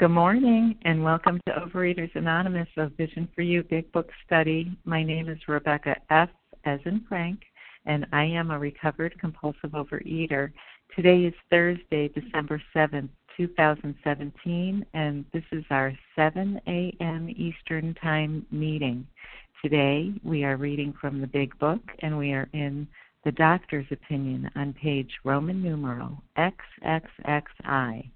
Good morning and welcome to Overeaters Anonymous of Vision for You Big Book Study. My name is Rebecca F. as in Frank, and I am a recovered compulsive overeater. Today is Thursday, December 7th, 2017, and this is our 7 a.m. Eastern Time meeting. Today we are reading from the Big Book and we are in the doctor's opinion on page Roman numeral XXXI.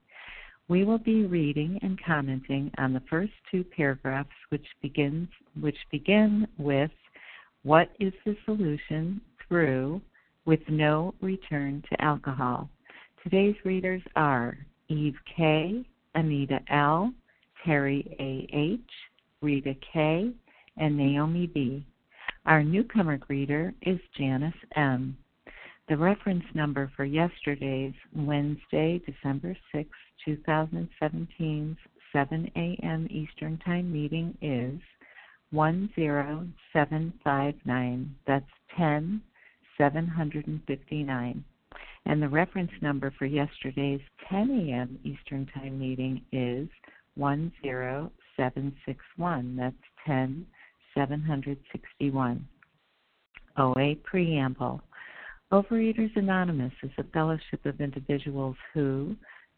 We will be reading and commenting on the first two paragraphs which begins which begin with what is the solution through with no return to alcohol. Today's readers are Eve K, Anita L, Terry A H, Rita K, and Naomi B. Our newcomer greeter is Janice M. The reference number for yesterday's Wednesday, December 6, 2017's 7 a.m. Eastern Time meeting is 10759. That's 10759. And the reference number for yesterday's 10 a.m. Eastern Time meeting is 10761. That's 10761. OA Preamble. Overeaters Anonymous is a fellowship of individuals who,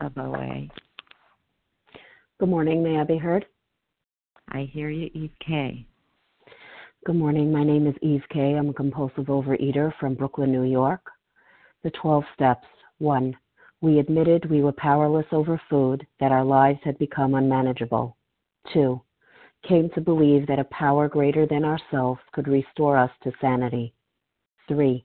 of OA. Good morning. May I be heard? I hear you, Eve K. Good morning. My name is Eve K. I'm a compulsive overeater from Brooklyn, New York. The 12 steps. 1. We admitted we were powerless over food, that our lives had become unmanageable. 2. Came to believe that a power greater than ourselves could restore us to sanity. 3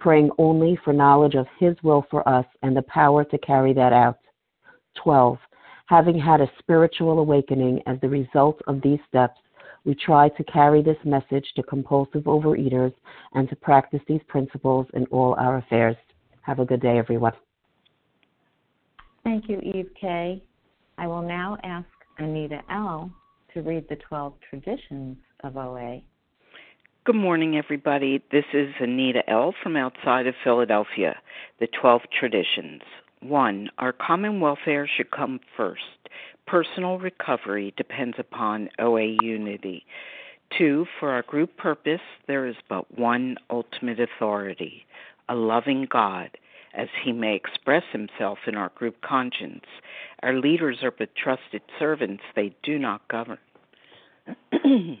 praying only for knowledge of His will for us and the power to carry that out. 12. Having had a spiritual awakening as the result of these steps, we try to carry this message to compulsive overeaters and to practice these principles in all our affairs. Have a good day, everyone. Thank you, Eve K. I will now ask Anita L. to read the 12 traditions of OA. Good morning, everybody. This is Anita L. from outside of Philadelphia. The 12 traditions. 1. Our common welfare should come first. Personal recovery depends upon OA unity. Two, for our group purpose, there is but one ultimate authority a loving God, as he may express himself in our group conscience. Our leaders are but trusted servants, they do not govern.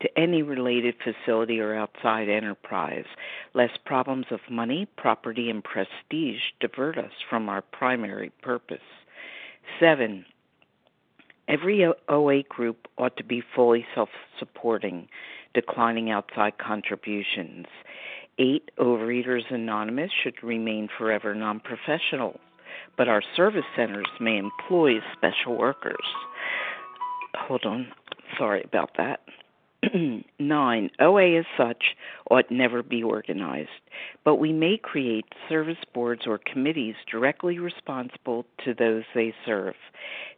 to any related facility or outside enterprise, lest problems of money, property, and prestige divert us from our primary purpose. Seven, every OA group ought to be fully self supporting, declining outside contributions. Eight, Overeaters Anonymous should remain forever non professional, but our service centers may employ special workers. Hold on, sorry about that. Nine, OA as such ought never be organized, but we may create service boards or committees directly responsible to those they serve.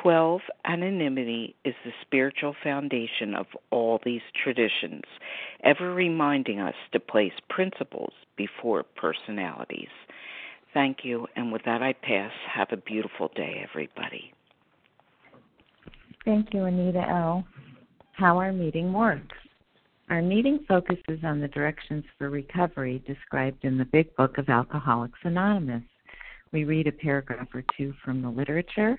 12. Anonymity is the spiritual foundation of all these traditions, ever reminding us to place principles before personalities. Thank you, and with that I pass. Have a beautiful day, everybody. Thank you, Anita L. How our meeting works. Our meeting focuses on the directions for recovery described in the Big Book of Alcoholics Anonymous. We read a paragraph or two from the literature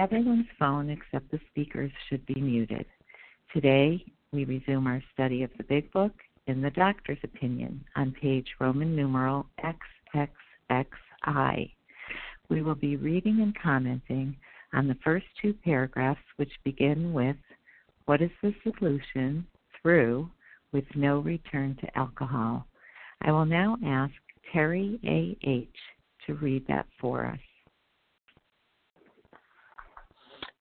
Everyone's phone except the speaker's should be muted. Today, we resume our study of the Big Book in the doctor's opinion on page Roman numeral XXXI. We will be reading and commenting on the first two paragraphs, which begin with What is the solution through with no return to alcohol? I will now ask Terry A.H. to read that for us.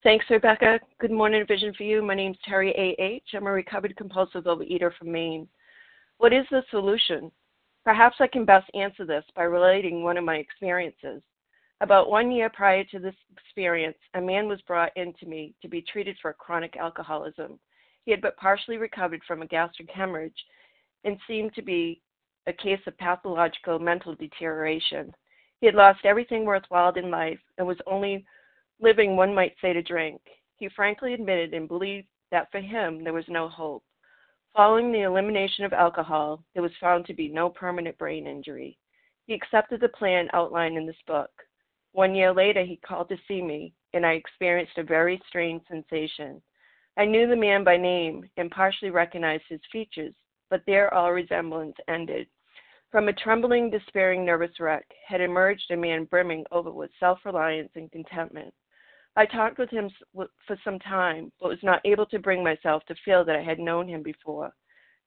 Thanks, Rebecca. Good morning, Vision for You. My name is Terry A.H. I'm a recovered compulsive overeater from Maine. What is the solution? Perhaps I can best answer this by relating one of my experiences. About one year prior to this experience, a man was brought in to me to be treated for chronic alcoholism. He had but partially recovered from a gastric hemorrhage and seemed to be a case of pathological mental deterioration. He had lost everything worthwhile in life and was only living, one might say, to drink. He frankly admitted and believed that for him there was no hope. Following the elimination of alcohol, there was found to be no permanent brain injury. He accepted the plan outlined in this book. One year later, he called to see me, and I experienced a very strange sensation. I knew the man by name and partially recognized his features, but there all resemblance ended. From a trembling, despairing, nervous wreck had emerged a man brimming over with self reliance and contentment. I talked with him for some time, but was not able to bring myself to feel that I had known him before.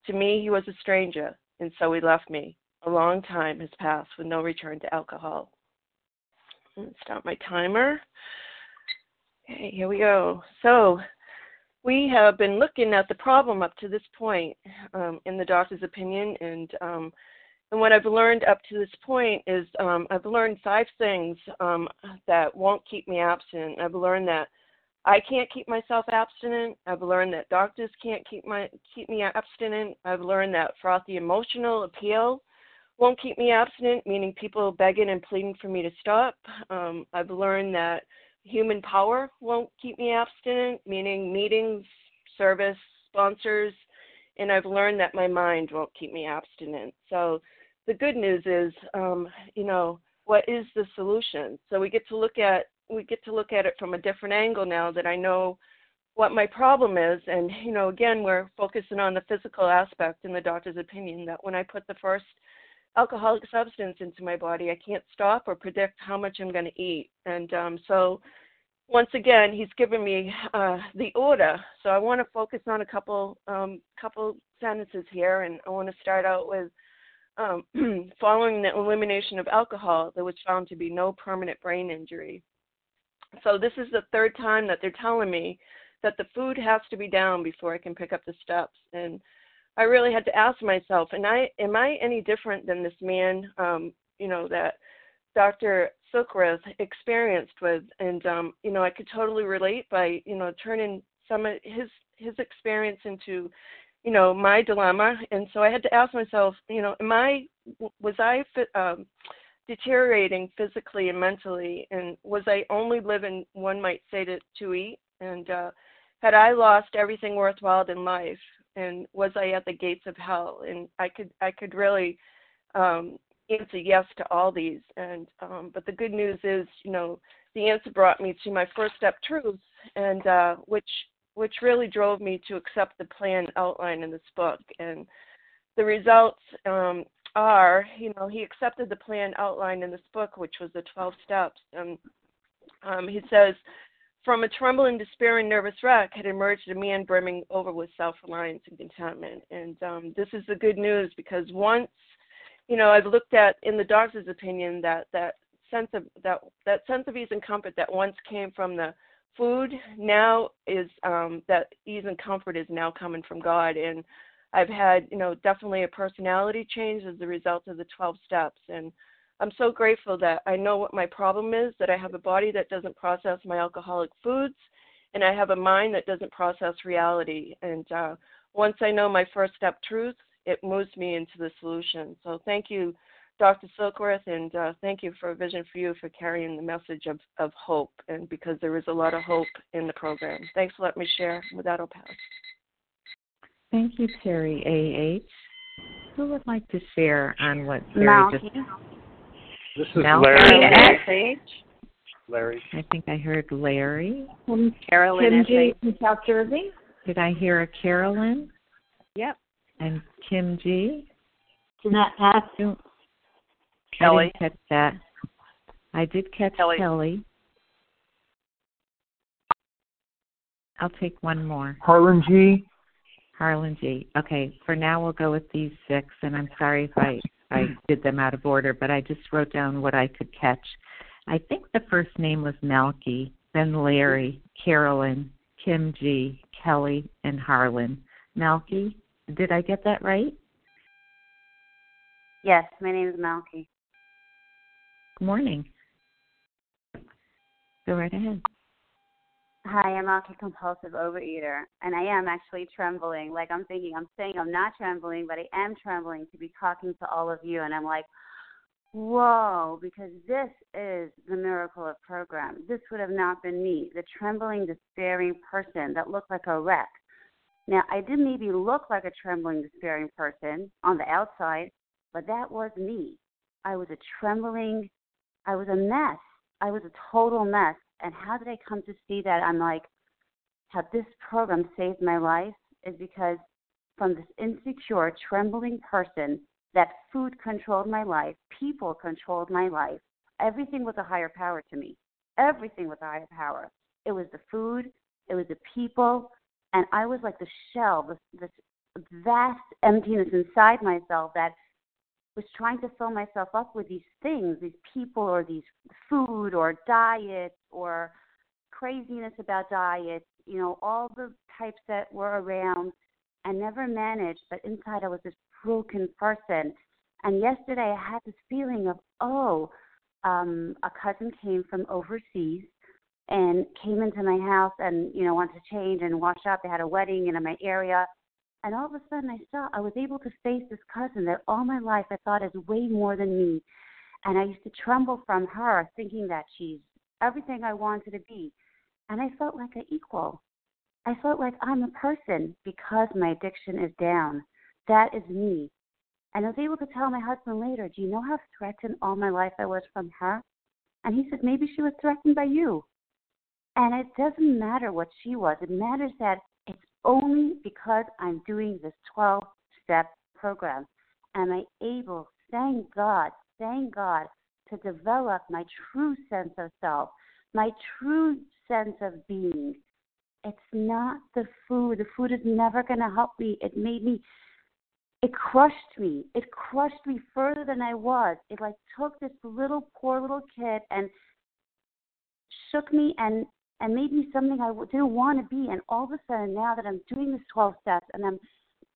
To me, he was a stranger, and so he left me. A long time has passed with no return to alcohol. start my timer. Okay, here we go. So, we have been looking at the problem up to this point um, in the doctor's opinion, and um, and what I've learned up to this point is um, I've learned five things um, that won't keep me abstinent. I've learned that I can't keep myself abstinent. I've learned that doctors can't keep my keep me abstinent. I've learned that frothy emotional appeal won't keep me abstinent, meaning people begging and pleading for me to stop. Um, I've learned that human power won't keep me abstinent, meaning meetings, service, sponsors, and I've learned that my mind won't keep me abstinent. So the good news is, um, you know, what is the solution? So we get to look at we get to look at it from a different angle now that I know what my problem is and you know again we're focusing on the physical aspect in the doctor's opinion that when I put the first alcoholic substance into my body. I can't stop or predict how much I'm going to eat. And um, so, once again, he's given me uh, the order. So I want to focus on a couple um, couple sentences here, and I want to start out with um, following the elimination of alcohol, there was found to be no permanent brain injury. So this is the third time that they're telling me that the food has to be down before I can pick up the steps, and I really had to ask myself, and I am I any different than this man, um, you know, that Dr. Silkworth experienced with, and um, you know, I could totally relate by you know turning some of his his experience into, you know, my dilemma, and so I had to ask myself, you know, am I was I um, deteriorating physically and mentally, and was I only living, one might say, to to eat, and uh, had I lost everything worthwhile in life? and was I at the gates of hell? And I could I could really um, answer yes to all these. And um, but the good news is, you know, the answer brought me to my first step truth, and uh, which which really drove me to accept the plan outlined in this book. And the results um, are, you know, he accepted the plan outlined in this book, which was the 12 steps. And um, he says, from a trembling, despairing, nervous wreck had emerged a man brimming over with self-reliance and contentment. And um, this is the good news because once, you know, I've looked at in the doctor's opinion that that sense of that that sense of ease and comfort that once came from the food now is um, that ease and comfort is now coming from God. And I've had, you know, definitely a personality change as a result of the 12 steps and I'm so grateful that I know what my problem is, that I have a body that doesn't process my alcoholic foods, and I have a mind that doesn't process reality. And uh, once I know my first step truth, it moves me into the solution. So thank you, Dr. Silkworth, and uh, thank you for Vision for You for carrying the message of, of hope, and because there is a lot of hope in the program. Thanks for letting me share. With that, I'll pass. Thank you, Terry A.H. Who would like to share on what Terry Malky. just This is Mel? Larry. S.H. Larry. I think I heard Larry. Kim, Carolyn Kim G. From South Jersey. Did I hear a Carolyn Yep. and Kim G? Jeanette S. I didn't catch that. I did catch Kelly. Kelly. I'll take one more. Harlan G. Harlan G. Okay, for now we'll go with these six, and I'm sorry if I, I did them out of order, but I just wrote down what I could catch. I think the first name was Malky, then Larry, Carolyn, Kim G, Kelly, and Harlan. Malky, did I get that right? Yes, my name is Malky. Morning. Go right ahead. Hi, I'm Malky, compulsive overeater, and I am actually trembling. Like I'm thinking, I'm saying I'm not trembling, but I am trembling to be talking to all of you, and I'm like, whoa, because this is the miracle of program. This would have not been me, the trembling, despairing person that looked like a wreck. Now, I did maybe look like a trembling, despairing person on the outside, but that was me. I was a trembling, I was a mess. I was a total mess. And how did I come to see that? I'm like, how this program saved my life is because from this insecure, trembling person, that food controlled my life, people controlled my life. Everything was a higher power to me. Everything was a higher power. It was the food, it was the people, and I was like the shell, this, this vast emptiness inside myself that was trying to fill myself up with these things, these people or these food or diets or craziness about diets, you know, all the types that were around and never managed, but inside I was this broken person. And yesterday I had this feeling of, oh, um, a cousin came from overseas and came into my house and, you know, wanted to change and wash up. They had a wedding in my area. And all of a sudden I saw I was able to face this cousin that all my life I thought is way more than me. And I used to tremble from her thinking that she's everything I wanted to be. And I felt like an equal. I felt like I'm a person because my addiction is down. That is me. And I was able to tell my husband later, Do you know how threatened all my life I was from her? And he said, Maybe she was threatened by you. And it doesn't matter what she was, it matters that only because I'm doing this 12 step program. Am I able, thank God, thank God, to develop my true sense of self, my true sense of being. It's not the food. The food is never going to help me. It made me it crushed me. It crushed me further than I was. It like took this little poor little kid and shook me and and made me something I didn't want to be. And all of a sudden, now that I'm doing this 12 steps and I'm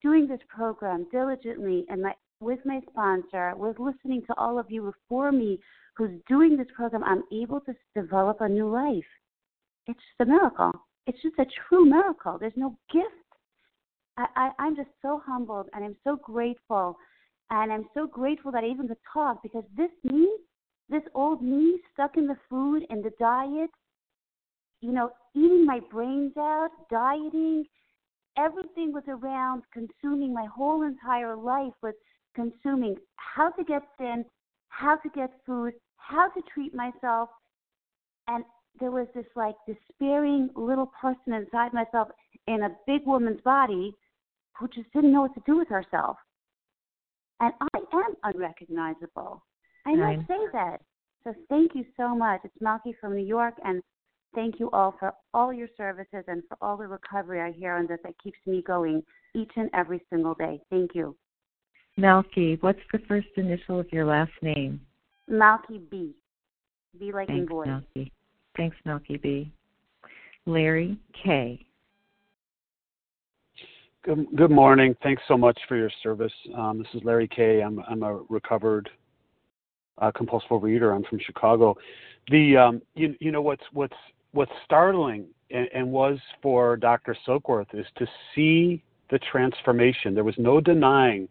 doing this program diligently and my with my sponsor, with listening to all of you before me who's doing this program, I'm able to develop a new life. It's just a miracle. It's just a true miracle. There's no gift I, I, I'm just so humbled and I'm so grateful. And I'm so grateful that I even could talk because this me, this old me stuck in the food and the diet, you know, eating my brains out, dieting, everything was around consuming my whole entire life was consuming how to get thin, how to get food, how to treat myself. And there was this like despairing little person inside myself in a big woman's body who just didn't know what to do with herself. And I am unrecognizable. I must say that. So thank you so much. It's Malky from New York, and thank you all for all your services and for all the recovery I hear on this that keeps me going each and every single day. Thank you. Malky, what's the first initial of your last name? Malky B. B like Thanks, in boy. Malky. Thanks, Malky B. Larry K. Good, good morning. Thanks so much for your service. Um, this is Larry Kay. I'm, I'm a recovered uh, compulsive reader. I'm from Chicago. The um, you, you know what's what's what's startling and, and was for Dr. Silkworth is to see the transformation. There was no denying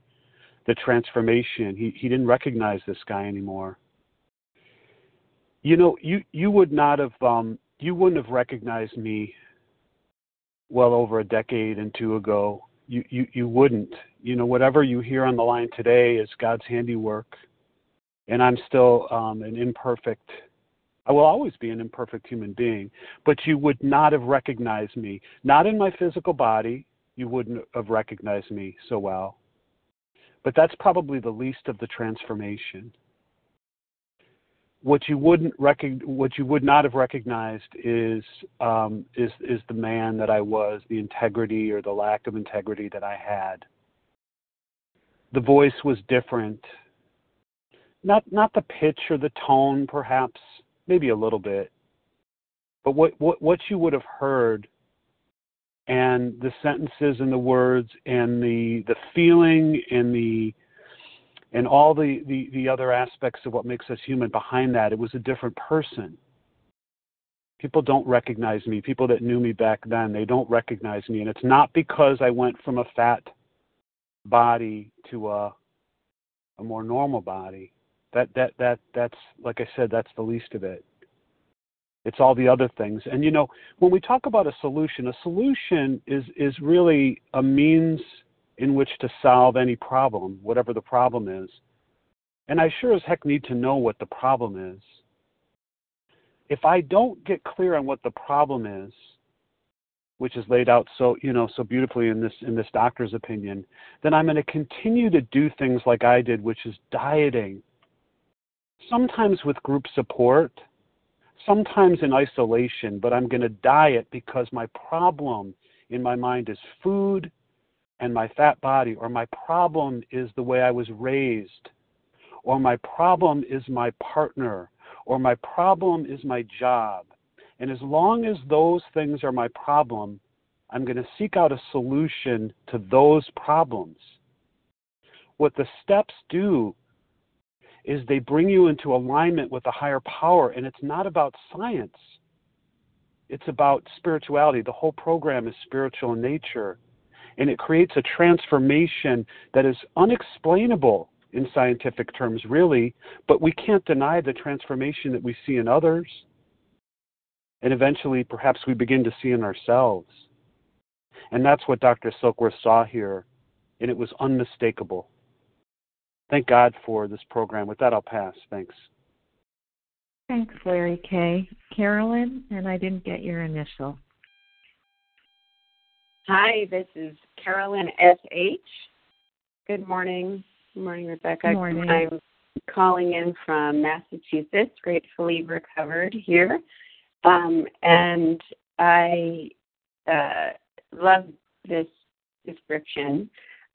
the transformation. He he didn't recognize this guy anymore. You know, you you would not have um, you wouldn't have recognized me well over a decade and two ago, you, you, you wouldn't. You know, whatever you hear on the line today is God's handiwork. And I'm still um, an imperfect, I will always be an imperfect human being, but you would not have recognized me. Not in my physical body, you wouldn't have recognized me so well. But that's probably the least of the transformation what you wouldn't rec- what you would not have recognized is um, is is the man that I was, the integrity or the lack of integrity that I had. The voice was different. Not not the pitch or the tone, perhaps, maybe a little bit, but what what what you would have heard, and the sentences and the words and the the feeling and the and all the, the, the other aspects of what makes us human behind that, it was a different person. People don't recognize me. People that knew me back then, they don't recognize me. And it's not because I went from a fat body to a, a more normal body. That, that, that, that's, like I said, that's the least of it. It's all the other things. And you know, when we talk about a solution, a solution is, is really a means in which to solve any problem, whatever the problem is. And I sure as heck need to know what the problem is. If I don't get clear on what the problem is, which is laid out so you know so beautifully in this in this doctor's opinion, then I'm going to continue to do things like I did, which is dieting. Sometimes with group support, sometimes in isolation, but I'm going to diet because my problem in my mind is food and my fat body, or my problem is the way I was raised or my problem is my partner, or my problem is my job. And as long as those things are my problem, I'm going to seek out a solution to those problems. What the steps do is they bring you into alignment with a higher power, and it's not about science. It's about spirituality. The whole program is spiritual in nature, and it creates a transformation that is unexplainable in scientific terms, really, but we can't deny the transformation that we see in others. And eventually, perhaps we begin to see in ourselves. And that's what Dr. Silkworth saw here, and it was unmistakable. Thank God for this program. With that, I'll pass. Thanks. Thanks, Larry K. Carolyn, and I didn't get your initial. Hi, this is Carolyn S.H. Good morning. Good morning, Rebecca. Good morning. I'm calling in from Massachusetts, gratefully recovered here. Um, and I uh, love this description.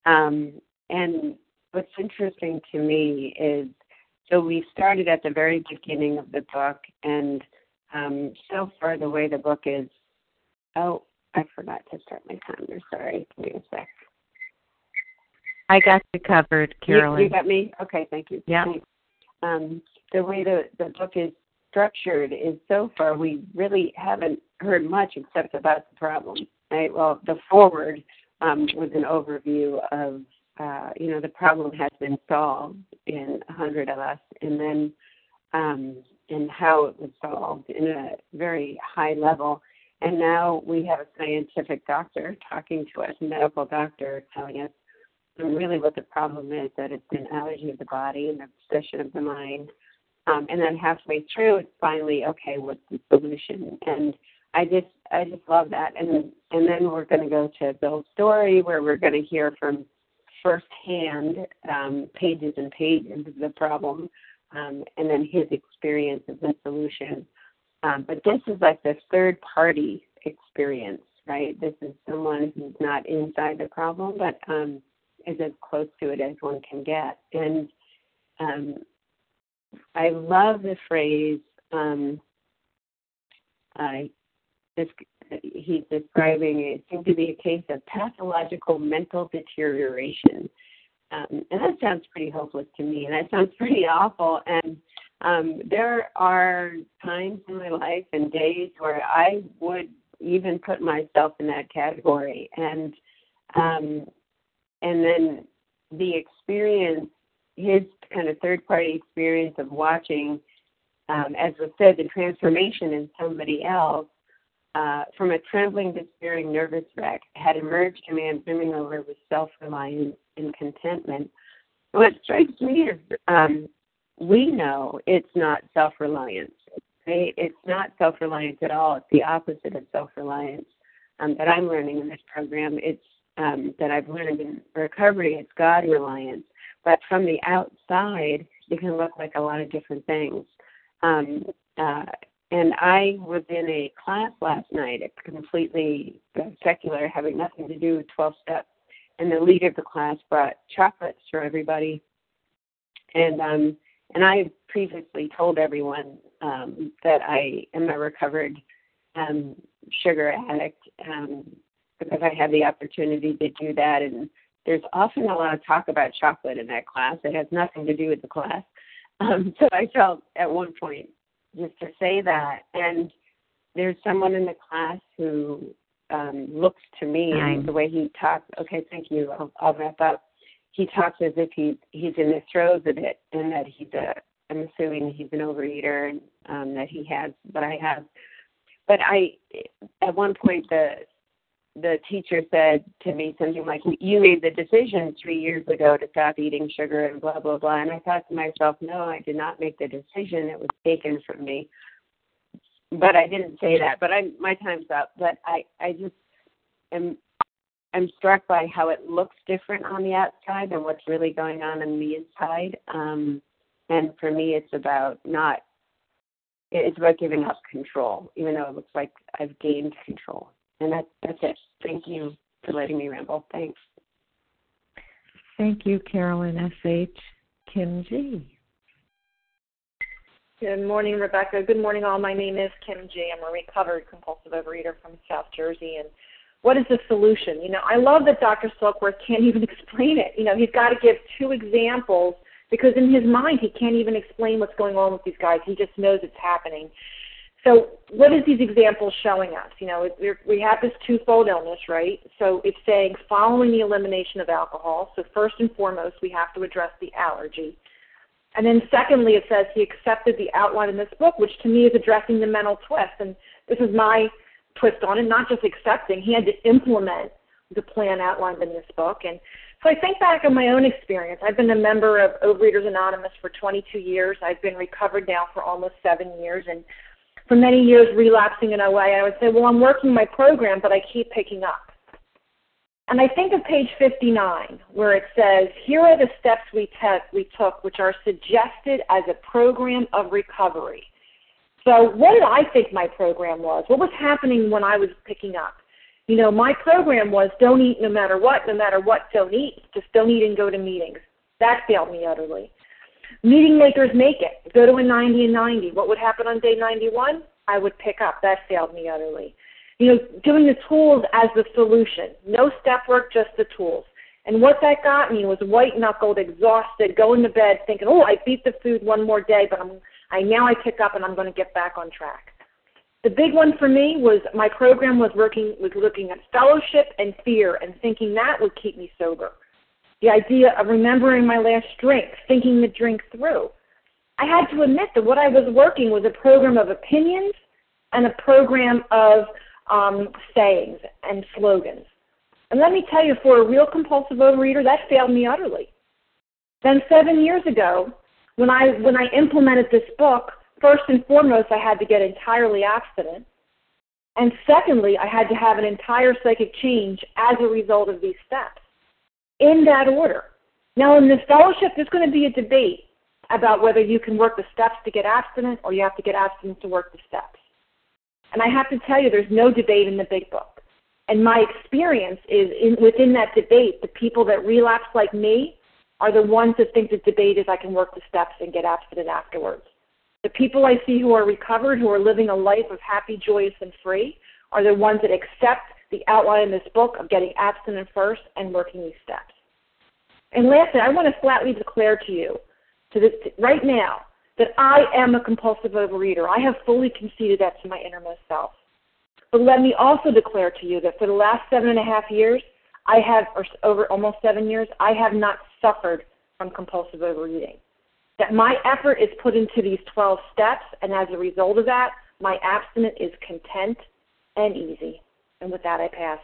Um, and what's interesting to me is so we started at the very beginning of the book, and um, so far the way the book is. Oh, I forgot to start my timer. Sorry, give me a sec. I got you covered, Carolyn. You, you got me. Okay, thank you. Yeah. Um, the way the the book is structured is so far we really haven't heard much except about the problem. Right. Well, the foreword um, was an overview of uh, you know, the problem has been solved in a hundred of us, and then um, and how it was solved in a very high level. And now we have a scientific doctor talking to us, a medical doctor telling us really what the problem is that it's an allergy of the body and the obsession of the mind. Um, and then halfway through, it's finally okay. What's the solution? And I just I just love that. And and then we're going to go to Bill's story where we're going to hear from firsthand um, pages and pages of the problem, um, and then his experience of the solution. Um, but this is like the third party experience, right? This is someone who's not inside the problem, but um, is as close to it as one can get. And um, I love the phrase. Um, I this he's describing it seemed to be a case of pathological mental deterioration. Um, and that sounds pretty hopeless to me. And that sounds pretty awful. And um, there are times in my life and days where I would even put myself in that category. And um, and then the experience, his kind of third party experience of watching, um, as was said, the transformation in somebody else uh, from a trembling, despairing, nervous wreck had emerged a man brimming over with self reliance and contentment. What strikes me is um, we know it's not self reliance. Right? It's not self reliance at all. It's the opposite of self reliance um, that I'm learning in this program. It's um, that I've learned in recovery. It's God reliance. But from the outside, it can look like a lot of different things. Um, uh, and I was in a class last night, it's completely secular, having nothing to do with 12 steps. And the leader of the class brought chocolates for everybody. And um, and I previously told everyone um, that I am a recovered um, sugar addict um, because I had the opportunity to do that. And there's often a lot of talk about chocolate in that class. It has nothing to do with the class. Um, so I felt at one point just to say that. And there's someone in the class who um, looks to me and the way he talks. Okay, thank you. I'll, I'll wrap up. He talks as if he he's in the throes of it, and that he's a. I'm assuming he's an overeater, and um, that he has what I have. But I, at one point, the the teacher said to me something like, "You made the decision three years ago to stop eating sugar and blah blah blah." And I thought to myself, "No, I did not make the decision. It was taken from me." But I didn't say that. But I, my time's up. But I, I just am, I'm struck by how it looks different on the outside than what's really going on in the inside. Um, and for me, it's about not. It's about giving up control, even though it looks like I've gained control. And that, that's it. Thank you for letting me ramble. Thanks. Thank you, Carolyn S.H. Kim G. Good morning, Rebecca. Good morning, all. My name is Kim G. I'm a recovered compulsive overeater from South Jersey. And what is the solution? You know, I love that Dr. Silkworth can't even explain it. You know, he's got to give two examples because in his mind he can't even explain what's going on with these guys. He just knows it's happening. So what is these examples showing us? You know, we have this twofold illness, right? So it's saying following the elimination of alcohol. So first and foremost, we have to address the allergy. And then secondly, it says he accepted the outline in this book, which to me is addressing the mental twist. And this is my twist on it, not just accepting. He had to implement the plan outlined in this book. And so I think back on my own experience. I've been a member of Overeaters Anonymous for 22 years. I've been recovered now for almost seven years. And for many years relapsing in OA, I would say, well, I'm working my program, but I keep picking up. And I think of page 59, where it says, here are the steps we, te- we took, which are suggested as a program of recovery. So what did I think my program was? What was happening when I was picking up? You know, my program was don't eat no matter what, no matter what, don't eat. Just don't eat and go to meetings. That failed me utterly. Meeting makers make it. Go to a 90 and 90. What would happen on day 91? I would pick up. That failed me utterly. You know, doing the tools as the solution. No step work, just the tools. And what that got me was white knuckled, exhausted, going to bed thinking, oh, I beat the food one more day, but I'm, I now I pick up and I'm going to get back on track. The big one for me was my program was working was looking at fellowship and fear and thinking that would keep me sober the idea of remembering my last drink, thinking the drink through. I had to admit that what I was working was a program of opinions and a program of um, sayings and slogans. And let me tell you, for a real compulsive overeater, that failed me utterly. Then seven years ago, when I when I implemented this book, first and foremost, I had to get entirely abstinent, and secondly, I had to have an entire psychic change as a result of these steps in that order. Now, in this fellowship, there's going to be a debate about whether you can work the steps to get abstinent or you have to get abstinent to work the steps. And I have to tell you, there's no debate in the big book. And my experience is in, within that debate, the people that relapse like me are the ones that think the debate is I can work the steps and get abstinent afterwards. The people I see who are recovered, who are living a life of happy, joyous, and free, are the ones that accept the outline in this book of getting abstinent first and working these steps. And lastly, I want to flatly declare to you, to this, right now, that I am a compulsive overeater. I have fully conceded that to my innermost self. But let me also declare to you that for the last seven and a half years, I have, or over almost seven years, I have not suffered from compulsive overeating. That my effort is put into these 12 steps, and as a result of that, my abstinence is content and easy. And with that, I pass.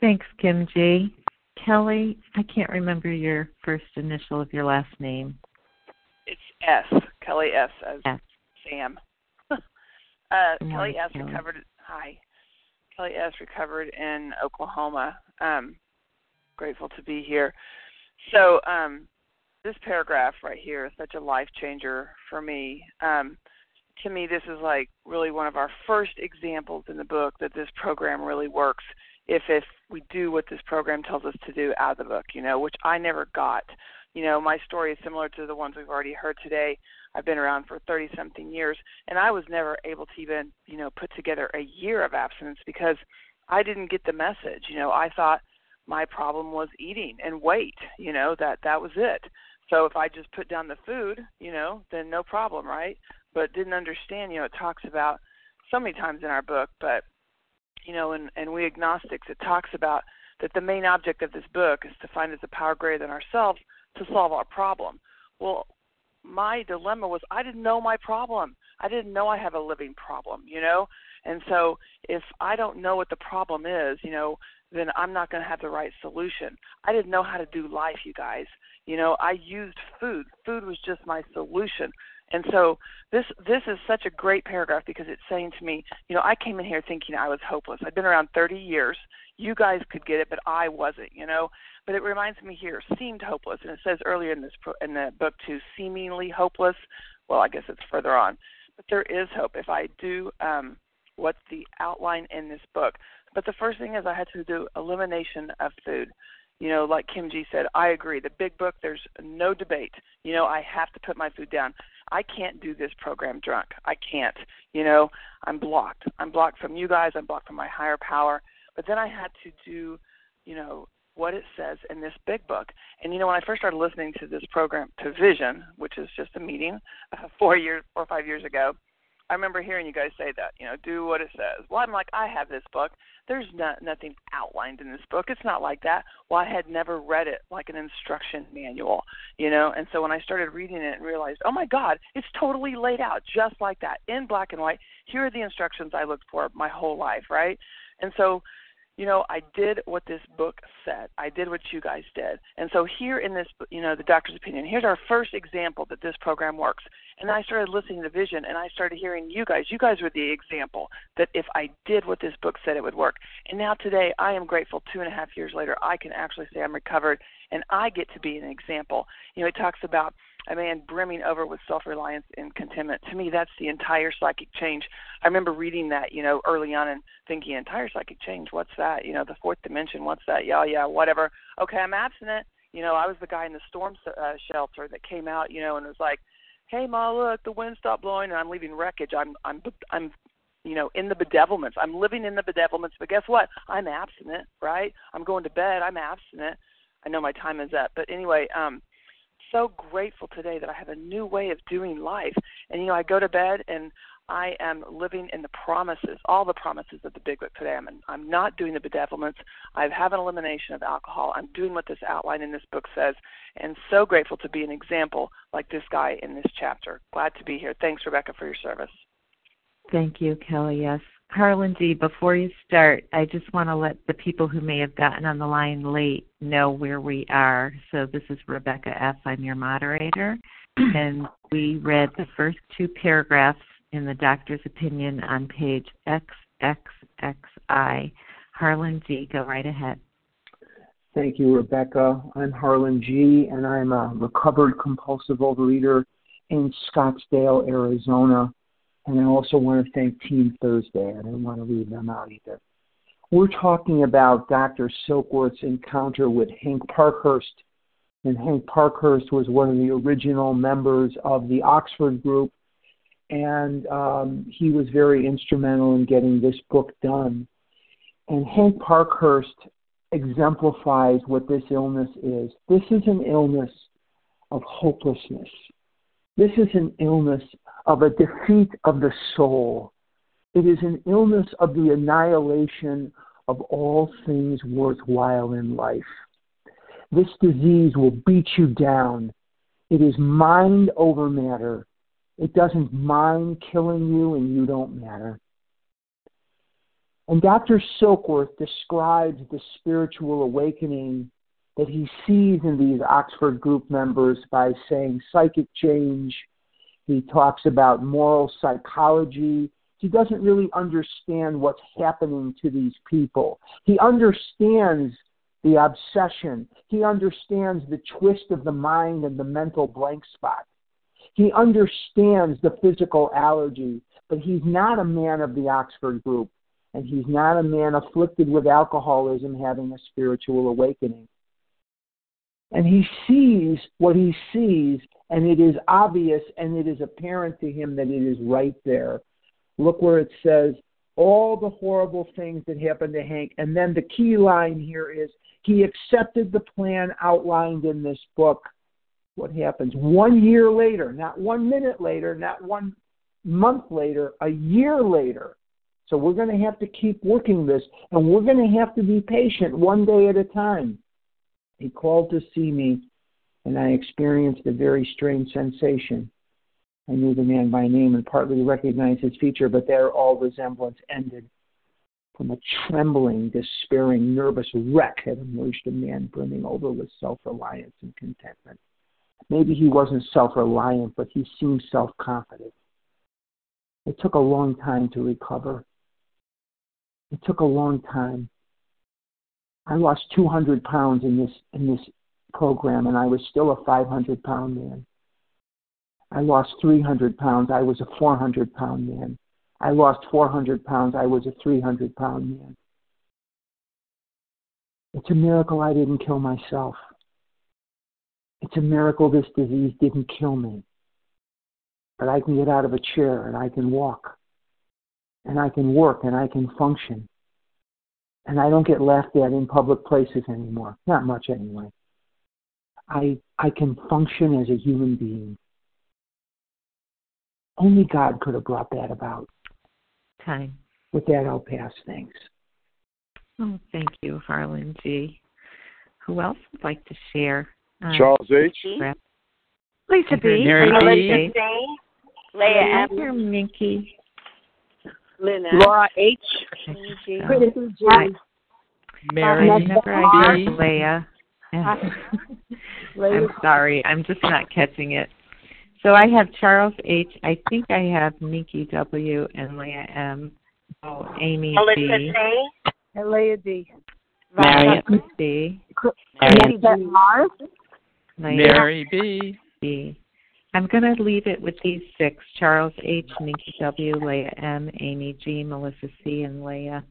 Thanks, Kim G. Kelly, I can't remember your first initial of your last name. It's S. Kelly S. As S. Sam. uh, Kelly S. Kelly. recovered. Hi. Kelly S. recovered in Oklahoma. Um, grateful to be here. So, um, this paragraph right here is such a life changer for me. Um, to me, this is like really one of our first examples in the book that this program really works. If if we do what this program tells us to do out of the book, you know, which I never got. You know, my story is similar to the ones we've already heard today. I've been around for 30 something years, and I was never able to even, you know, put together a year of abstinence because I didn't get the message. You know, I thought my problem was eating and weight. You know, that that was it. So if I just put down the food, you know, then no problem, right? But didn't understand. You know, it talks about so many times in our book, but you know, and and we agnostics, it talks about that the main object of this book is to find us a power greater than ourselves to solve our problem. Well, my dilemma was I didn't know my problem. I didn't know I have a living problem, you know? And so if I don't know what the problem is, you know, then I'm not going to have the right solution. I didn't know how to do life, you guys. You know, I used food. Food was just my solution. And so this this is such a great paragraph because it's saying to me, you know, I came in here thinking I was hopeless. I've been around 30 years. You guys could get it, but I wasn't, you know. But it reminds me here, seemed hopeless, and it says earlier in this in the book too, seemingly hopeless. Well, I guess it's further on, but there is hope if I do um, what's the outline in this book. But the first thing is I had to do elimination of food. you know, like Kim G said, I agree. The big book, there's no debate. You know, I have to put my food down. I can't do this program drunk. I can't. You know, I'm blocked. I'm blocked from you guys. I'm blocked from my higher power. But then I had to do, you know, what it says in this big book. And you know, when I first started listening to this program, to Vision, which is just a meeting uh, four years, four or five years ago, I remember hearing you guys say that. You know, do what it says. Well, I'm like, I have this book. There's not nothing outlined in this book. It's not like that. Well, I had never read it like an instruction manual. You know, and so when I started reading it and realized, oh my God, it's totally laid out just like that in black and white. Here are the instructions I looked for my whole life, right? And so you know, I did what this book said. I did what you guys did. And so here in this, you know, the doctor's opinion, here's our first example that this program works. And I started listening to Vision and I started hearing you guys. You guys were the example that if I did what this book said, it would work. And now today, I am grateful two and a half years later, I can actually say I'm recovered and I get to be an example. You know, it talks about a man brimming over with self reliance and contentment. To me, that's the entire psychic change. I remember reading that, you know, early on and thinking, entire psychic change, what's that? You know, the fourth dimension, what's that? Yeah, yeah, whatever. Okay, I'm abstinent. You know, I was the guy in the storm uh, shelter that came out, you know, and was like, "Hey, ma, look, the wind stopped blowing, and I'm leaving wreckage. I'm, I'm, I'm, you know, in the bedevilments. I'm living in the bedevilments. But guess what? I'm abstinent, right? I'm going to bed. I'm abstinent. I know my time is up, but anyway, um, so grateful today that I have a new way of doing life. And you know, I go to bed and I am living in the promises, all the promises of the Big Book today. I'm, I'm not doing the bedevilments. I have an elimination of alcohol. I'm doing what this outline in this book says, and so grateful to be an example like this guy in this chapter. Glad to be here. Thanks, Rebecca, for your service. Thank you, Kelly. Yes. Harlan G., before you start, I just want to let the people who may have gotten on the line late know where we are. So this is Rebecca F. I'm your moderator. And we read the first two paragraphs in the doctor's opinion on page XXXI. Harlan G., go right ahead. Thank you, Rebecca. I'm Harlan G., and I'm a recovered compulsive overeater in Scottsdale, Arizona. And I also want to thank Team Thursday. I don't want to leave them out either. We're talking about Dr. Silkworth's encounter with Hank Parkhurst. And Hank Parkhurst was one of the original members of the Oxford group. And um, he was very instrumental in getting this book done. And Hank Parkhurst exemplifies what this illness is. This is an illness of hopelessness. This is an illness of a defeat of the soul. It is an illness of the annihilation of all things worthwhile in life. This disease will beat you down. It is mind over matter. It doesn't mind killing you, and you don't matter. And Dr. Silkworth describes the spiritual awakening that he sees in these Oxford group members by saying psychic change, he talks about moral psychology. He doesn't really understand what's happening to these people. He understands the obsession. He understands the twist of the mind and the mental blank spot. He understands the physical allergy, but he's not a man of the Oxford group, and he's not a man afflicted with alcoholism having a spiritual awakening. And he sees what he sees and it is obvious and it is apparent to him that it is right there. Look where it says, all the horrible things that happened to Hank. And then the key line here is he accepted the plan outlined in this book. What happens? One year later, not one minute later, not one month later, a year later. So we're going to have to keep working this, and we're going to have to be patient one day at a time. He called to see me and I experienced a very strange sensation. I knew the man by name and partly recognized his feature, but there all resemblance ended. From a trembling, despairing, nervous wreck had emerged a man brimming over with self reliance and contentment. Maybe he wasn't self reliant, but he seemed self confident. It took a long time to recover. It took a long time. I lost 200 pounds in this in this program, and I was still a 500 pound man. I lost 300 pounds. I was a 400 pound man. I lost 400 pounds. I was a 300 pound man. It's a miracle I didn't kill myself. It's a miracle this disease didn't kill me. But I can get out of a chair and I can walk and I can work and I can function. And I don't get laughed at in public places anymore. Not much anyway. I I can function as a human being. Only God could have brought that about. Time. With that, I'll pass. Thanks. Oh, thank you, Harlan G. Who else would like to share? Uh, Charles H. Lisa B. Mary Elizabeth B. Leah M. Here, Minky. Lynn Laura H. Mary Whenever I heard Leah. I'm sorry, I'm just not catching it. So I have Charles H. I think I have Nikki W. and Leah M. Oh, Amy Elizabeth B. A. And Leah D. Marriott B. Marriott Mars. Leah Mary B. I'm going to leave it with these six Charles H., Nikki W., Leah M., Amy G., Melissa C., and Leah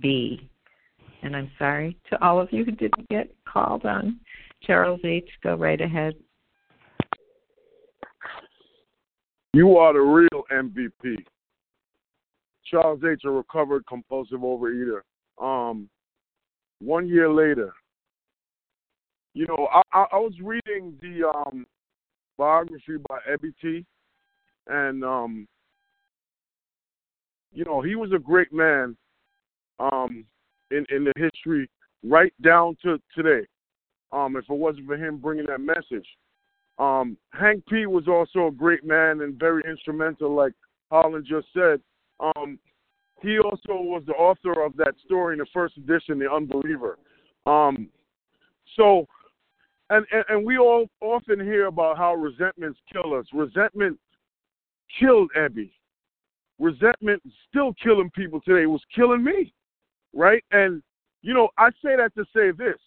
B. And I'm sorry to all of you who didn't get called on. Charles H., go right ahead. You are the real MVP. Charles H., a recovered compulsive overeater. Um, one year later, you know, I, I, I was reading the um, biography by Ebby T. And um, you know, he was a great man um in, in the history right down to today. Um, if it wasn't for him bringing that message. Um, Hank P was also a great man and very instrumental, like Harlan just said. Um, he also was the author of that story in the first edition, The Unbeliever. Um, so and, and and we all often hear about how resentments kill us. Resentment killed Ebby. Resentment still killing people today. It was killing me, right? And you know, I say that to say this: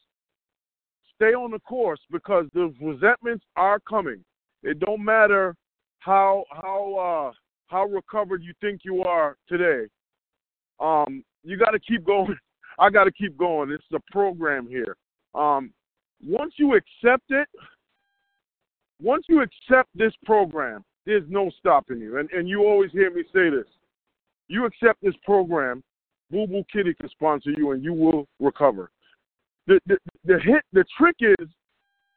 stay on the course because the resentments are coming. It don't matter how how uh, how recovered you think you are today. Um, you got to keep going. I got to keep going. This is a program here. Um, once you accept it, once you accept this program, there's no stopping you. And and you always hear me say this. You accept this program, Boo Boo Kitty can sponsor you and you will recover. The, the the hit the trick is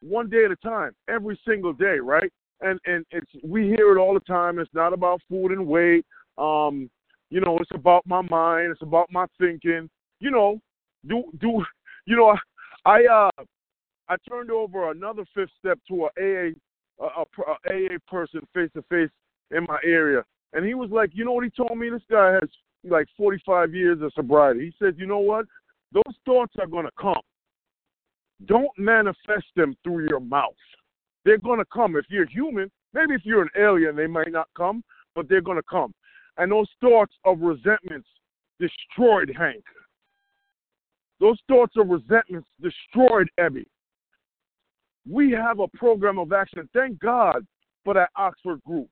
one day at a time, every single day, right? And and it's we hear it all the time. It's not about food and weight. Um, you know, it's about my mind, it's about my thinking. You know, do do you know I uh I turned over another fifth step to a AA a, a, a AA person face to face in my area, and he was like, you know what he told me? This guy has like 45 years of sobriety. He said, you know what? Those thoughts are gonna come. Don't manifest them through your mouth. They're gonna come. If you're human, maybe if you're an alien, they might not come, but they're gonna come. And those thoughts of resentments destroyed Hank. Those thoughts of resentments destroyed Ebby we have a program of action. Thank God for that Oxford group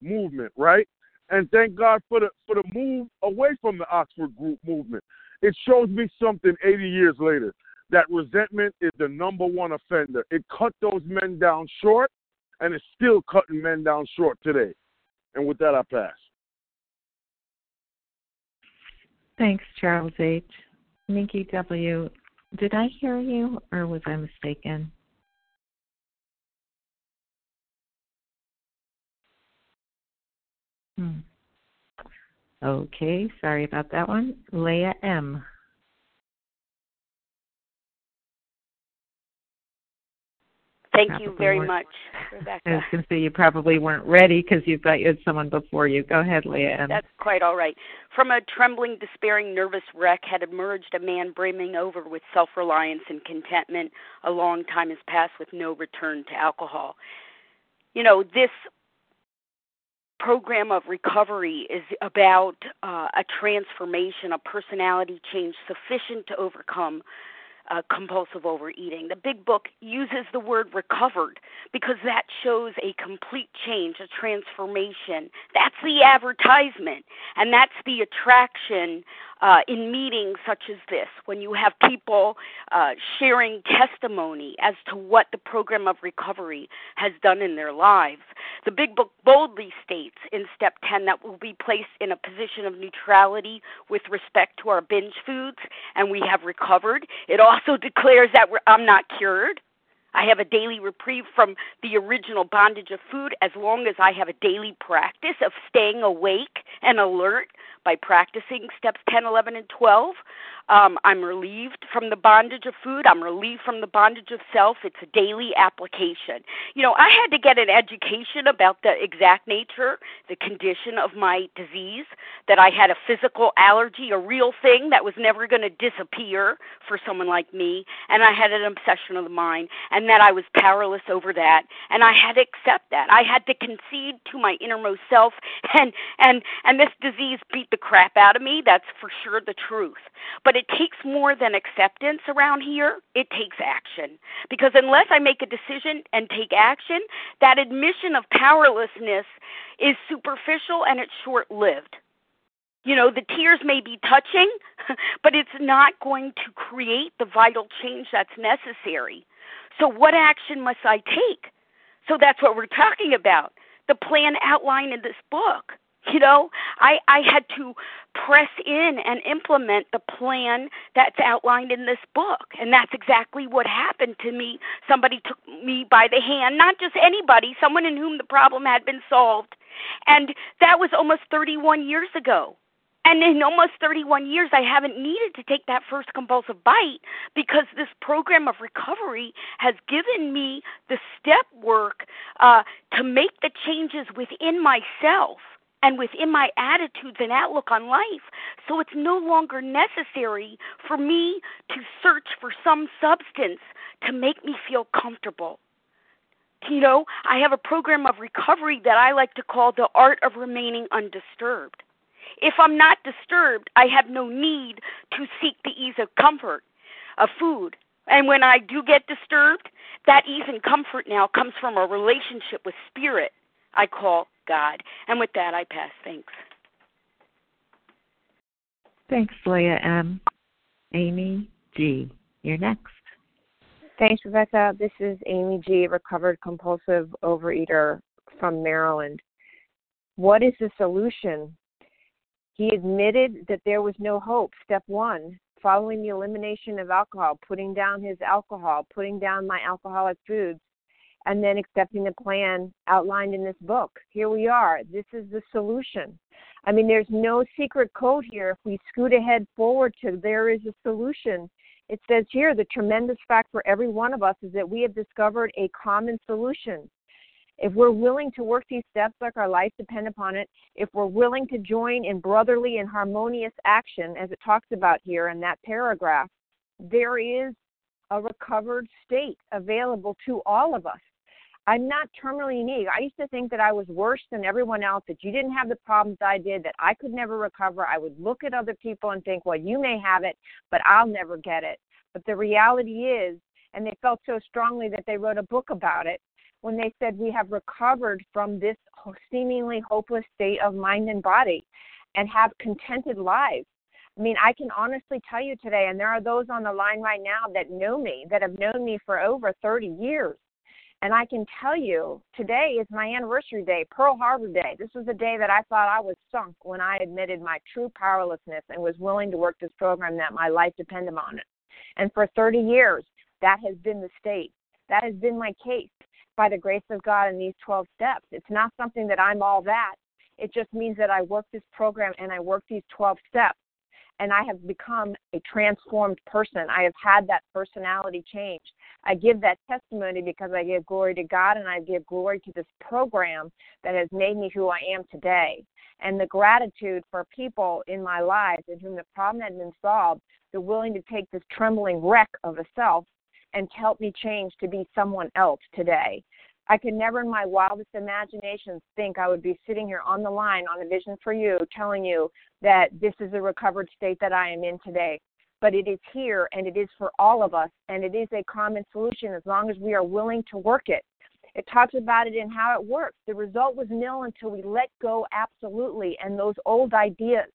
movement, right? And thank God for the for the move away from the Oxford group movement. It shows me something 80 years later that resentment is the number one offender. It cut those men down short, and it's still cutting men down short today. And with that, I pass. Thanks, Charles H. Nikki W. Did I hear you, or was I mistaken? Hmm. Okay, sorry about that one. Leah M. Thank Probably you very much, I Rebecca. was going to say you probably weren't ready because you thought you had someone before you. Go ahead, Leah M. That's quite all right. From a trembling, despairing, nervous wreck had emerged a man brimming over with self reliance and contentment. A long time has passed with no return to alcohol. You know, this program of recovery is about uh, a transformation, a personality change sufficient to overcome uh, compulsive overeating. The big book uses the word recovered because that shows a complete change, a transformation. That's the advertisement, and that's the attraction uh, in meetings such as this, when you have people uh, sharing testimony as to what the program of recovery has done in their lives. The Big Book boldly states in step 10 that we'll be placed in a position of neutrality with respect to our binge foods and we have recovered. It also declares that I'm not cured. I have a daily reprieve from the original bondage of food as long as I have a daily practice of staying awake and alert by practicing steps 10, 11, and 12. Um, I'm relieved from the bondage of food. I'm relieved from the bondage of self. It's a daily application. You know, I had to get an education about the exact nature, the condition of my disease, that I had a physical allergy, a real thing that was never going to disappear for someone like me, and I had an obsession of the mind, and that I was powerless over that, and I had to accept that. I had to concede to my innermost self, and and and this disease beat the crap out of me. That's for sure the truth. But it takes more than acceptance around here. It takes action. Because unless I make a decision and take action, that admission of powerlessness is superficial and it's short lived. You know, the tears may be touching, but it's not going to create the vital change that's necessary. So, what action must I take? So, that's what we're talking about the plan outlined in this book. You know, I I had to press in and implement the plan that's outlined in this book, and that's exactly what happened to me. Somebody took me by the hand, not just anybody, someone in whom the problem had been solved, and that was almost 31 years ago. And in almost 31 years, I haven't needed to take that first compulsive bite because this program of recovery has given me the step work uh, to make the changes within myself and within my attitudes and outlook on life. So it's no longer necessary for me to search for some substance to make me feel comfortable. You know, I have a program of recovery that I like to call the art of remaining undisturbed. If I'm not disturbed, I have no need to seek the ease of comfort of food. And when I do get disturbed, that ease and comfort now comes from a relationship with spirit I call God. And with that, I pass. Thanks. Thanks, Leah M. Amy G. You're next. Thanks, Rebecca. This is Amy G., recovered compulsive overeater from Maryland. What is the solution? He admitted that there was no hope. Step one, following the elimination of alcohol, putting down his alcohol, putting down my alcoholic foods, and then accepting the plan outlined in this book. Here we are. This is the solution. I mean, there's no secret code here. If we scoot ahead forward to there is a solution, it says here the tremendous fact for every one of us is that we have discovered a common solution. If we're willing to work these steps like our life depend upon it, if we're willing to join in brotherly and harmonious action, as it talks about here in that paragraph, there is a recovered state available to all of us. I'm not terminally unique. I used to think that I was worse than everyone else, that you didn't have the problems I did, that I could never recover. I would look at other people and think, well, you may have it, but I'll never get it. But the reality is, and they felt so strongly that they wrote a book about it, when they said we have recovered from this seemingly hopeless state of mind and body and have contented lives. I mean, I can honestly tell you today, and there are those on the line right now that know me, that have known me for over 30 years. And I can tell you, today is my anniversary day, Pearl Harbor Day. This was the day that I thought I was sunk when I admitted my true powerlessness and was willing to work this program that my life depended on it. And for 30 years, that has been the state. That has been my case by the grace of God in these 12 steps. It's not something that I'm all that. It just means that I work this program and I work these 12 steps and I have become a transformed person. I have had that personality change. I give that testimony because I give glory to God and I give glory to this program that has made me who I am today. And the gratitude for people in my life in whom the problem had been solved, they're willing to take this trembling wreck of a self and help me change to be someone else today. I could never in my wildest imaginations think I would be sitting here on the line on a vision for you telling you that this is a recovered state that I am in today. But it is here and it is for all of us and it is a common solution as long as we are willing to work it. It talks about it and how it works. The result was nil until we let go absolutely and those old ideas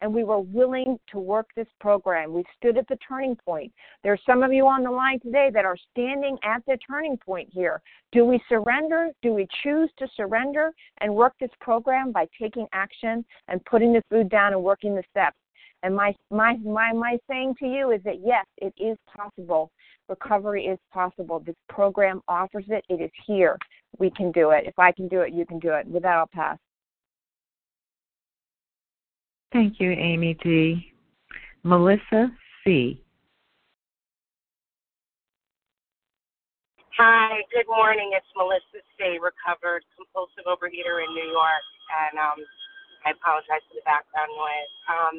and we were willing to work this program. We stood at the turning point. There are some of you on the line today that are standing at the turning point here. Do we surrender? Do we choose to surrender and work this program by taking action and putting the food down and working the steps? And my my my my saying to you is that yes, it is possible. Recovery is possible. This program offers it. It is here. We can do it. If I can do it, you can do it. With that, I'll pass. Thank you, Amy D. Melissa C. Hi, good morning. It's Melissa C., recovered compulsive overeater in New York, and um, I apologize for the background noise. Um,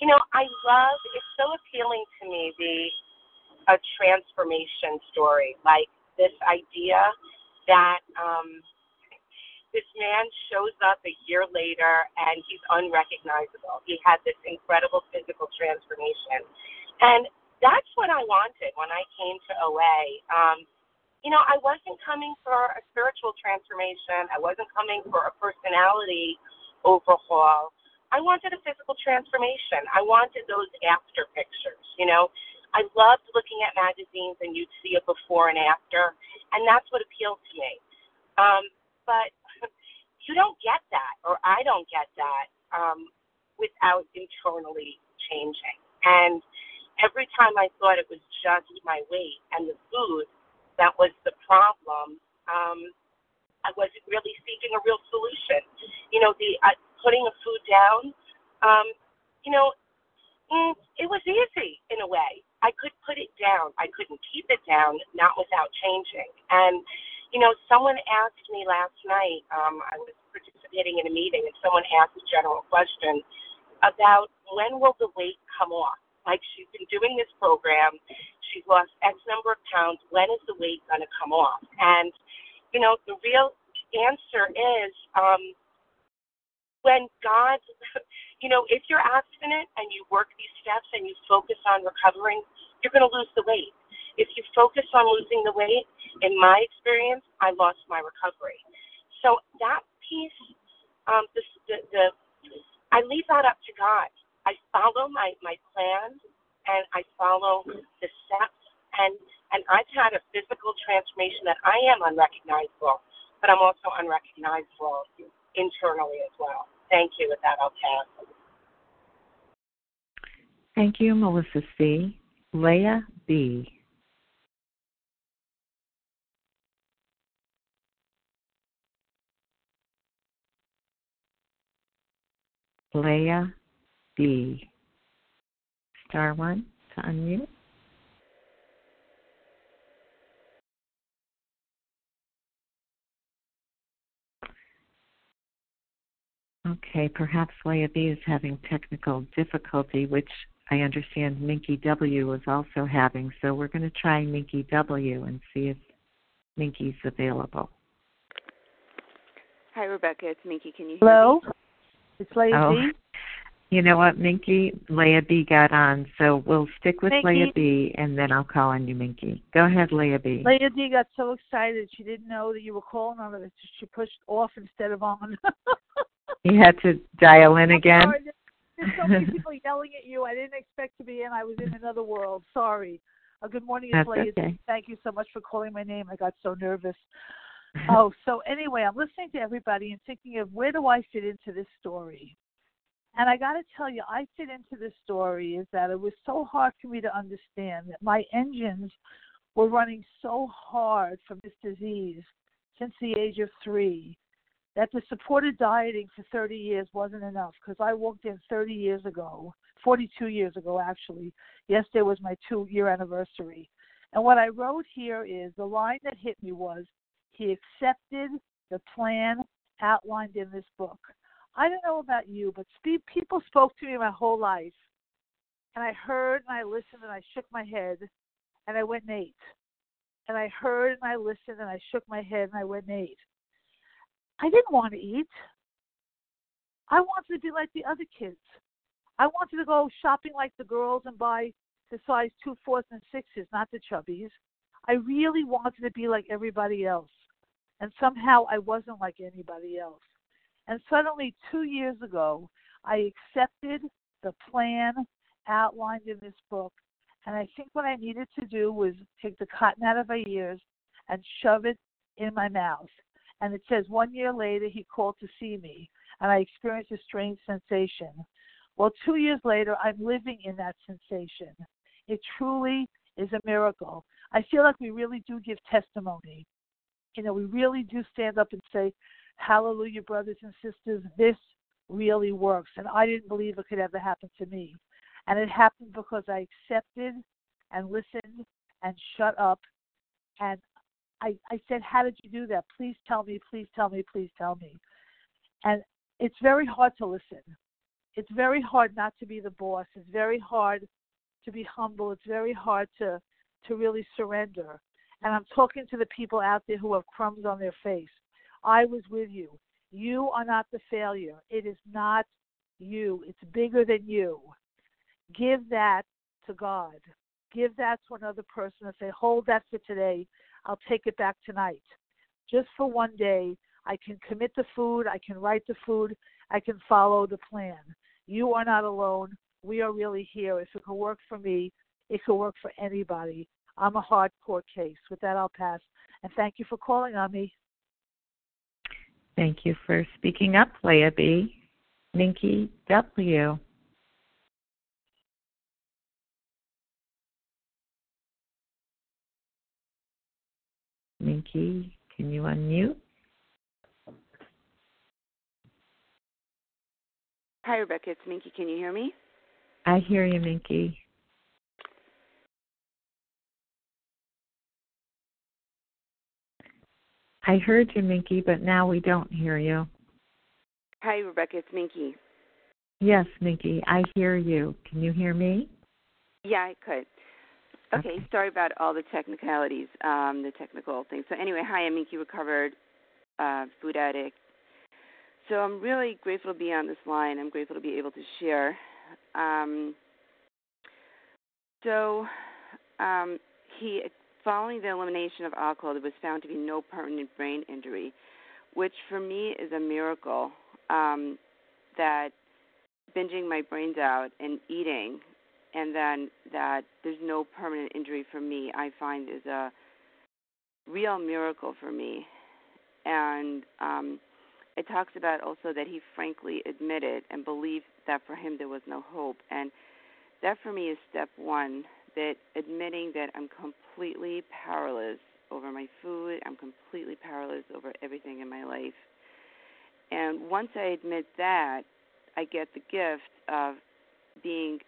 you know, I love. It's so appealing to me the a transformation story, like this idea that um, this man shows up a year later and he's unrecognizable. He had this incredible physical transformation. And that's what I wanted when I came to OA. Um, you know, I wasn't coming for a spiritual transformation, I wasn't coming for a personality overhaul. I wanted a physical transformation. I wanted those after pictures, you know. I loved looking at magazines and you'd see a before and after, and that's what appealed to me. Um, but you don't get that, or I don't get that um, without internally changing. And every time I thought it was just my weight and the food that was the problem, um, I wasn't really seeking a real solution. You know, the uh, putting a food down, um, you know, mm, it was easy in a way. I could put it down. I couldn't keep it down, not without changing. And you know, someone asked me last night, um, I was participating in a meeting, and someone asked a general question about when will the weight come off? Like she's been doing this program, she's lost X number of pounds. When is the weight going to come off? And you know, the real answer is um, when God, you know, if you're abstinent and you work these steps and you focus on recovering, you're going to lose the weight. If you focus on losing the weight, in my experience, I lost my recovery. So that piece, um, the, the, the I leave that up to God. I follow my my plan and I follow the steps and and I've had a physical transformation that I am unrecognizable, but I'm also unrecognizable internally as well. Thank you. With that, I'll pass. Thank you, Melissa C. Leah B. Leah B. Star one to unmute. Okay, perhaps Leah B is having technical difficulty, which I understand Minky W is also having. So we're going to try Minky W and see if Minky's available. Hi, Rebecca. It's Minky. Can you hear Hello? me? It's Leah oh. B. You know what, Minky? Leah B got on, so we'll stick with Minky. Leah B, and then I'll call on you, Minky. Go ahead, Leah B. Leah D got so excited she didn't know that you were calling on her that she pushed off instead of on. you had to dial in again. There's so many people yelling at you. I didn't expect to be in. I was in another world. Sorry. Uh, good morning, That's Leah okay. Thank you so much for calling my name. I got so nervous. oh, so anyway, I'm listening to everybody and thinking of where do I fit into this story? And I got to tell you, I fit into this story is that it was so hard for me to understand that my engines were running so hard from this disease since the age of three that the supported dieting for 30 years wasn't enough because I walked in 30 years ago, 42 years ago actually. Yesterday was my two year anniversary. And what I wrote here is the line that hit me was he accepted the plan outlined in this book. I don't know about you, but people spoke to me my whole life. And I heard and I listened and I shook my head and I went and ate. And I heard and I listened and I shook my head and I went and ate. I didn't want to eat. I wanted to be like the other kids. I wanted to go shopping like the girls and buy the size two, fours, and sixes, not the chubbies. I really wanted to be like everybody else. And somehow I wasn't like anybody else. And suddenly, two years ago, I accepted the plan outlined in this book. And I think what I needed to do was take the cotton out of my ears and shove it in my mouth. And it says, one year later, he called to see me, and I experienced a strange sensation. Well, two years later, I'm living in that sensation. It truly is a miracle. I feel like we really do give testimony. You know, we really do stand up and say, Hallelujah, brothers and sisters, this really works. And I didn't believe it could ever happen to me. And it happened because I accepted and listened and shut up. And I, I said, How did you do that? Please tell me, please tell me, please tell me. And it's very hard to listen. It's very hard not to be the boss. It's very hard to be humble. It's very hard to to really surrender. And I'm talking to the people out there who have crumbs on their face. I was with you. You are not the failure. It is not you. It's bigger than you. Give that to God. Give that to another person and say, hold that for today. I'll take it back tonight. Just for one day, I can commit the food, I can write the food, I can follow the plan. You are not alone. We are really here. If it could work for me, it could work for anybody. I'm a hardcore case. With that, I'll pass. And thank you for calling on me. Thank you for speaking up, Leah B. Minky W. Minky, can you unmute? Hi, Rebecca. It's Minky. Can you hear me? I hear you, Minky. I heard you, Minky, but now we don't hear you. Hi, Rebecca. It's Minky. Yes, Minky, I hear you. Can you hear me? Yeah, I could. Okay, okay. sorry about all the technicalities, um, the technical things. So anyway, hi, I'm Minky Recovered, uh, food addict. So I'm really grateful to be on this line. I'm grateful to be able to share. Um, so um, he Following the elimination of alcohol, there was found to be no permanent brain injury, which for me is a miracle. Um, that binging my brains out and eating, and then that there's no permanent injury for me, I find is a real miracle for me. And um, it talks about also that he frankly admitted and believed that for him there was no hope. And that for me is step one that admitting that I'm completely powerless over my food, I'm completely powerless over everything in my life. And once I admit that, I get the gift of being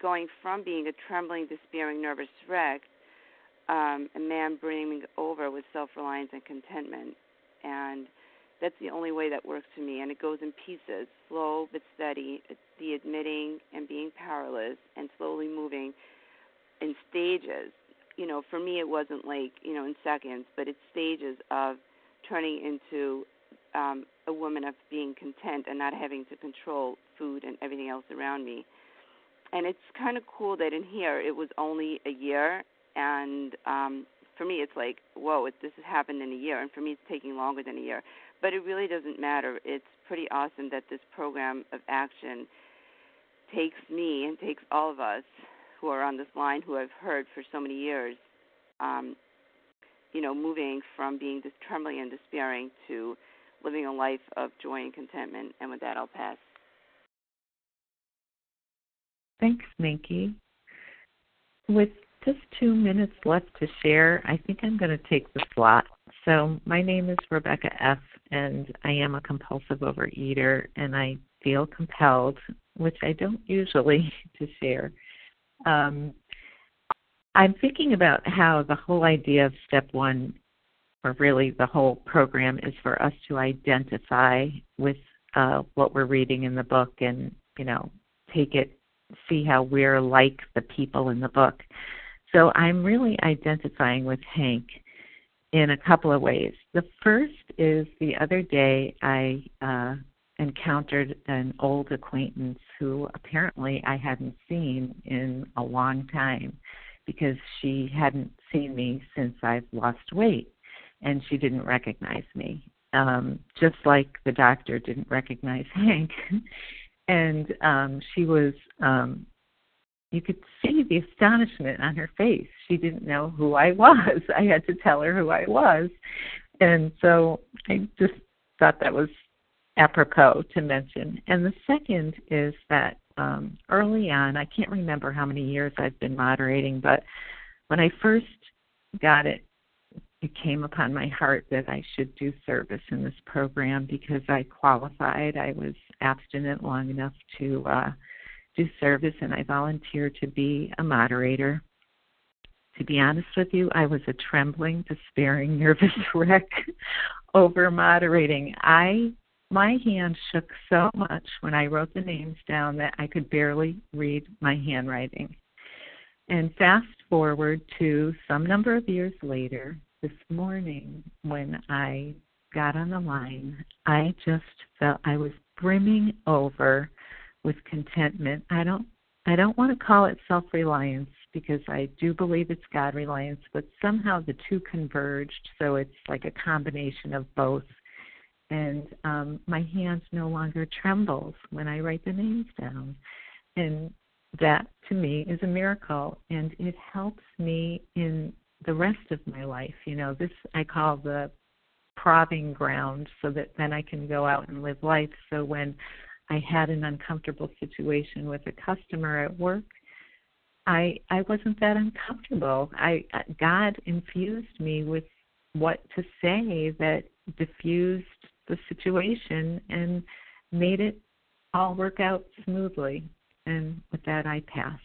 going from being a trembling, despairing, nervous wreck, um, a man brimming over with self reliance and contentment. And that's the only way that works for me. And it goes in pieces, slow but steady. The admitting and being powerless and slowly moving in stages. You know, for me, it wasn't like you know in seconds, but it's stages of turning into um, a woman of being content and not having to control food and everything else around me. And it's kind of cool that in here it was only a year, and um, for me it's like, whoa, it, this has happened in a year, and for me it's taking longer than a year. But it really doesn't matter. It's pretty awesome that this program of action takes me and takes all of us who are on this line who I've heard for so many years, um, you know, moving from being trembling and despairing to living a life of joy and contentment. And with that, I'll pass. Thanks, Minky. With just two minutes left to share, I think I'm going to take the slot. So, my name is Rebecca F., and I am a compulsive overeater, and I feel compelled, which I don't usually, to share um, I'm thinking about how the whole idea of step one, or really the whole program, is for us to identify with uh, what we're reading in the book and, you know, take it, see how we're like the people in the book. So I'm really identifying with Hank in a couple of ways. The first is the other day I uh, encountered an old acquaintance who apparently I hadn't seen in a long time because she hadn't seen me since I've lost weight and she didn't recognize me. Um, just like the doctor didn't recognize Hank. And um, she was um, you could see the astonishment on her face. She didn't know who I was. I had to tell her who I was. And so I just thought that was apropos to mention. And the second is that um, early on, I can't remember how many years I've been moderating, but when I first got it, it came upon my heart that I should do service in this program because I qualified. I was abstinent long enough to uh, do service, and I volunteered to be a moderator. To be honest with you, I was a trembling, despairing, nervous wreck over moderating. I my hand shook so much when I wrote the names down that I could barely read my handwriting. And fast forward to some number of years later, this morning when I got on the line, I just felt I was brimming over with contentment. I don't I don't want to call it self-reliance because I do believe it's God reliance, but somehow the two converged, so it's like a combination of both and um, my hands no longer trembles when I write the names down. And that to me is a miracle, and it helps me in the rest of my life. You know, this I call the proving ground, so that then I can go out and live life. So when I had an uncomfortable situation with a customer at work, I I wasn't that uncomfortable. I God infused me with what to say that diffused the situation and made it all work out smoothly. And with that, I pass.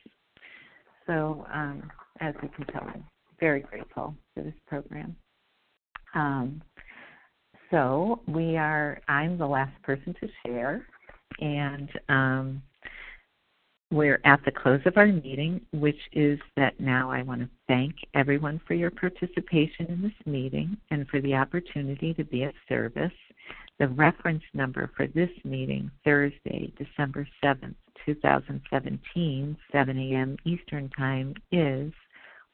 So, um, as you can tell, very grateful for this program. Um, so we are. I'm the last person to share, and um, we're at the close of our meeting, which is that now I want to thank everyone for your participation in this meeting and for the opportunity to be of service. The reference number for this meeting, Thursday, December 7th, 2017, 7 a.m. Eastern Time, is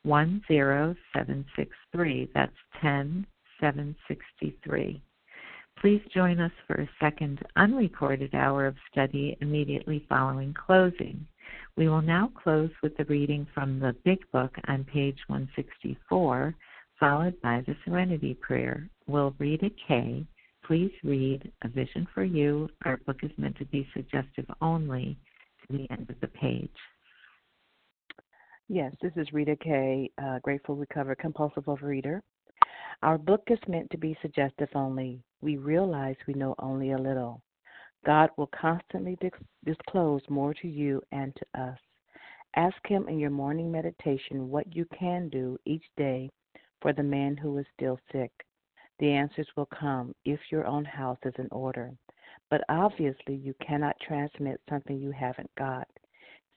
10763. That's 10763. Please join us for a second unrecorded hour of study immediately following closing. We will now close with the reading from the Big Book on page 164, followed by the Serenity Prayer. We'll Rita K. please read A Vision for You? Our book is meant to be suggestive only to the end of the page. Yes, this is Rita Kay, uh, Grateful Recovered Compulsive Overeater. Our book is meant to be suggestive only. We realize we know only a little. God will constantly disclose more to you and to us. Ask Him in your morning meditation what you can do each day for the man who is still sick. The answers will come if your own house is in order. But obviously, you cannot transmit something you haven't got.